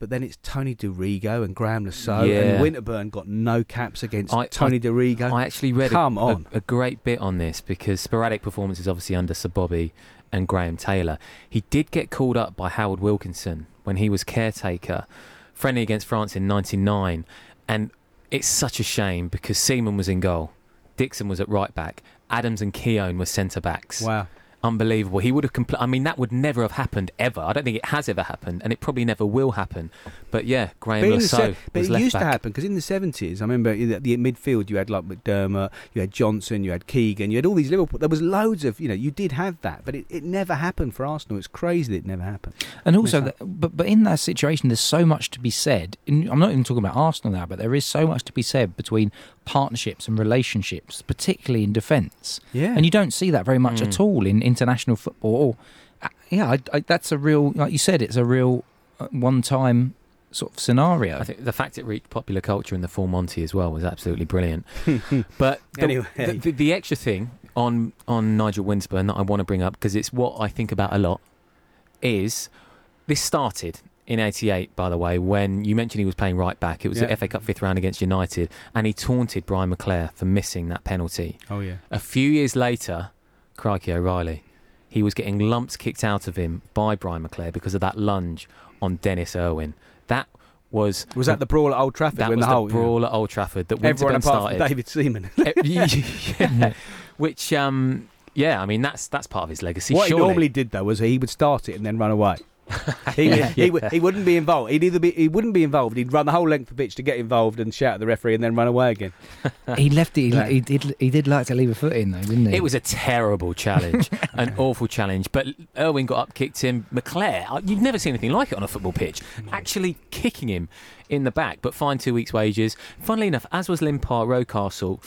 But then it's Tony Dorigo and Graeme Le Saux, Yeah. and Winterburn got no caps against I- Tony Dorigo. I actually read a, Come a- on. A, great bit on this because sporadic performances obviously under Sir Bobby and Graham Taylor. He did get called up by Howard Wilkinson when he was caretaker, friendly against France in '99, and it's such a shame because Seaman was in goal, Dixon was at right back, Adams and Keown were centre backs. wow. Unbelievable. He would have. Compl- I mean, that would never have happened ever. I don't think it has ever happened, and it probably never will happen. But yeah, Graham But, Lasso se- but was it used back. to happen because in the seventies, I remember in the, the midfield you had like McDermott, you had Johnson, you had Keegan, you had all these Liverpool. There was loads of you know you did have that, but it, it never happened for Arsenal. It's crazy that it never happened. And also, that, but but in that situation, there's so much to be said. In, I'm not even talking about Arsenal now, but there is so much to be said between partnerships and relationships, particularly in defence. Yeah, And you don't see that very much Mm. at all in international football. Or, uh, yeah, I, I, that's a real, like you said, it's a real uh, one-time sort of scenario. I think the fact it reached popular culture in the full Monty as well was absolutely brilliant. but the, Anyway. the, the, the extra thing on on Nigel Winterburn that I want to bring up because it's what I think about a lot is this started in '88, by the way, when you mentioned he was playing right back. It was Yeah. the FA Cup fifth round against United, and he taunted Brian McClair for missing that penalty. Oh yeah. A few years later, Crikey O'Reilly, he was getting lumps kicked out of him by Brian McClair because of that lunge on Denis Irwin. That was Was that the brawl at Old Trafford that was the the whole brawl at Old Trafford that yeah. everyone apart started. from David Seaman? yeah. Which, um, yeah, I mean that's that's part of his legacy. what surely. he normally did though was he would start it and then run away. he, would, he, would, he wouldn't be involved. He'd either be he wouldn't be involved. He'd run the whole length of the pitch to get involved and shout at the referee and then run away again. he left it. He, Yeah. he did. He did like to leave a foot in though, didn't he? It was a terrible challenge, an awful challenge. But Irwin got up, kicked him. McClair, uh, you've never seen anything like it on a football pitch, actually kicking him in the back, but fined two weeks' wages. Funnily enough, as was Limpar, Rocastle,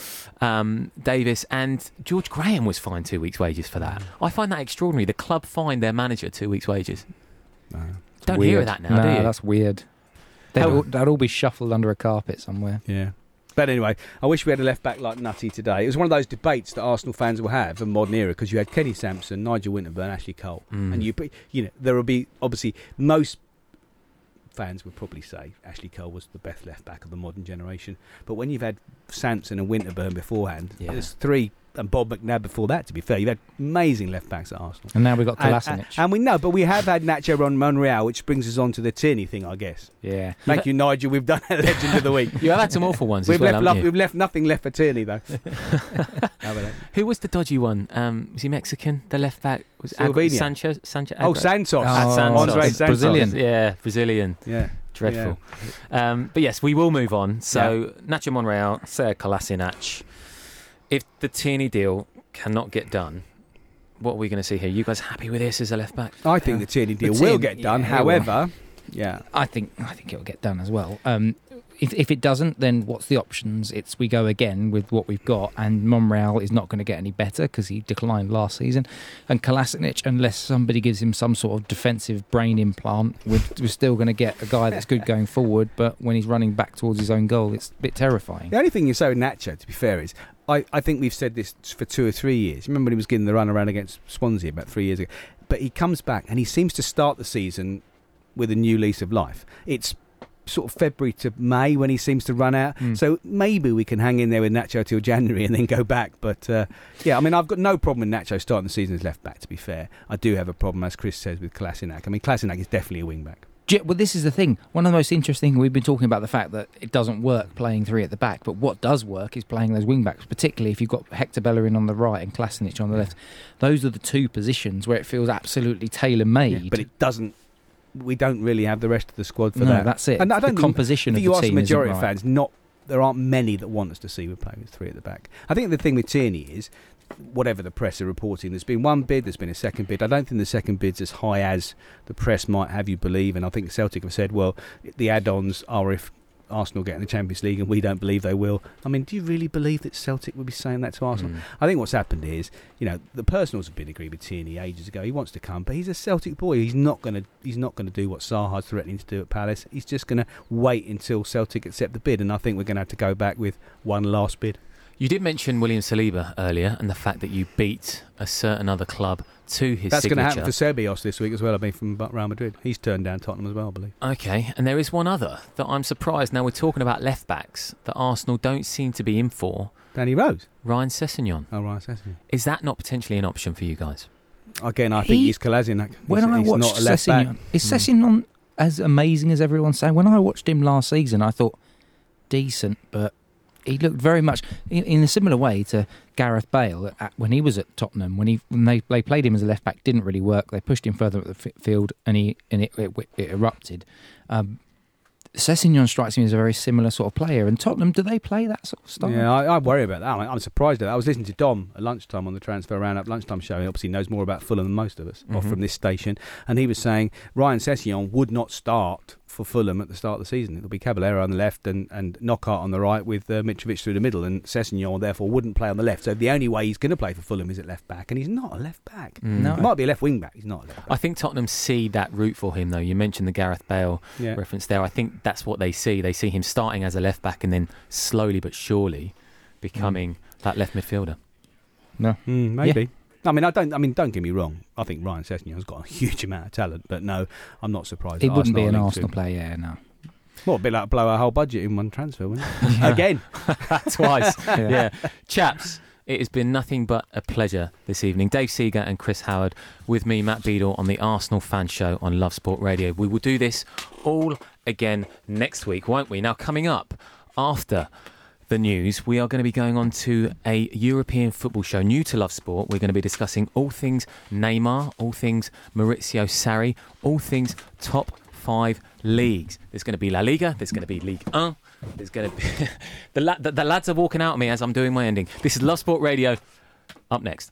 um, Davis, and George Graham was fined two weeks' wages for that. I find that extraordinary. The club fined their manager two weeks' wages. Don't hear Weird. that now, no, do you? that's weird. They'd, all, they'd all be shuffled under a carpet somewhere. Yeah. But anyway, I wish we had a left back like Nutty today. It was one of those debates that Arsenal fans will have in modern era because you had Kenny Sansom, Nigel Winterburn, Ashley Cole, Mm. and you, you know, there will be obviously most fans would probably say Ashley Cole was the best left back of the modern generation. But when you've had Sansom and Winterburn beforehand, Yeah. there's three, and Bob McNab before that. To be fair, you've had amazing left backs at Arsenal. And now we've got And, Kolasinac. and, and we know, but we have had Nacho Ron Monreal, which brings us on to the Tierney thing, I guess. yeah. Thank you, Nigel. We've done a legend of the week. You have had some awful ones as We've well, left, haven't lo- we've left nothing left for Tierney though. How about that? Who was the dodgy one? Um, was he Mexican? The left back was Ag- Slovenia. Sancho. Sancho. Oh, Agre- Santos. Oh, Santos. Andre Santos. Brazilian. Yeah, Brazilian. Yeah. Dreadful. Um, but yes, we will move on. So Nacho Monreal, Sead Kolasinac. If the Tierney deal cannot get done, what are we going to see here? You guys happy with this as a left back? I think the Tierney deal The will Tierney- get done. yeah. However, yeah, I think I think it'll get done as well. Um, if if it doesn't, then what's the options? It's we go again with what we've got, and Monreal is not going to get any better because he declined last season, and Kolasinac, unless somebody gives him some sort of defensive brain implant, we're, we're still going to get a guy that's good going forward, but when he's running back towards his own goal, it's a bit terrifying. the only thing you say with Nacho, to be fair, is I, I think we've said this for two or three years. Remember when he was getting the run around against Swansea about three years ago? But he comes back and he seems to start the season with a new lease of life. It's sort of February to May when he seems to run out. Mm. So maybe we can hang in there with Nacho till January and then go back. But uh, yeah, I mean, I've got no problem with Nacho starting the season as left back. To be fair, I do have a problem, as Chris says, with Kolasinac. I mean, Kolasinac is definitely a wing back. Well, this is the thing. One of the most interesting. We've been talking about the fact that it doesn't work playing three at the back, but what does work is playing those wing backs, particularly if you've got Hector Bellerin on the right and Kolasinac on the left. Those are the two positions where it feels absolutely tailor made. but it doesn't. We don't really have the rest of the squad for no, that. that's it. And I the don't think- composition I of think you the ask the team majority of right. fans, not there aren't many that want us to see we play with three at the back. I think the thing with Tierney is, whatever the press are reporting, there's been one bid, there's been a second bid. I don't think the second bid's as high as the press might have you believe. And I think Celtic have said, well, the add-ons are if Arsenal get in the Champions League, and we don't believe they will. I mean, do you really believe that Celtic would be saying that to Arsenal? Mm. I think what's happened is, you know, the personals have been agreed with Tierney ages ago. He wants to come, but he's a Celtic boy. He's not going to. He's not going to do what Zaha's threatening to do at Palace. He's just going to wait until Celtic accept the bid, and I think we're going to have to go back with one last bid. You did mention William Saliba earlier and the fact that you beat a certain other club to his That's going to happen for Serbios this week as well. I mean, from Real Madrid, he's turned down Tottenham as well, I believe. Okay, and there is one other that I'm surprised. Now we're talking about left backs that Arsenal don't seem to be in for. Danny Rose. Ryan Sessegnon. Oh right, that's it. Is that not potentially an option for you guys? Again, I think he's Kolasinac. When he's, I he's watched not a. Sessegnon, is Mm. Sessegnon as amazing as everyone's saying? When I watched him last season, I thought decent, but he looked very much in, in a similar way to Gareth Bale at, when he was at Tottenham. When he when they, they played him as a left back, didn't really work. They pushed him further up the fi- field, and he and it, it, it erupted. Um, Sessegnon strikes me as a very similar sort of player. And Tottenham, do they play that sort of style? Yeah, I, I worry about that. I'm, I'm surprised at that. I was listening to Dom at lunchtime on the Transfer Roundup lunchtime show. He obviously knows more about Fulham than most of us, or Mhm. from this station. And he was saying Ryan Sessegnon would not start for Fulham at the start of the season. It'll be Cavaleiro on the left and, and Knockaert on the right with uh, Mitrovic through the middle. And Sessegnon, therefore, wouldn't play on the left. So the only way he's going to play for Fulham is at left back. And he's not a left back. No. He might be a left wing back. He's not a left back. I think Tottenham see that route for him, though. You mentioned the Gareth Bale yeah. reference there. I think that's what they see. They see him starting as a left back and then slowly but surely becoming that left midfielder. No. Mm, maybe. I mean, I don't. I mean, don't get me wrong. I think Ryan Sessegnon's got a huge amount of talent, but no, I'm not surprised. He wouldn't be an Arsenal are linked Arsenal to him. player, yeah, no. Well, a bit like blow our whole budget in one transfer, wouldn't it? Again. Twice. yeah. Chaps, it has been nothing but a pleasure this evening. Dave Seeger and Chris Howard with me, Matt Beadle, on the Arsenal Fan Show on Love Sport Radio. We will do this all again next week, won't we? Now, coming up after the news, we are going to be going on to a European football show new to Love Sport. We're going to be discussing all things Neymar, all things Maurizio Sarri, all things top five leagues. There's going to be La Liga, there's going to be League 1, there's going to be. the, la- the, the lads are walking out at me as I'm doing my ending. This is Love Sport Radio. Up next.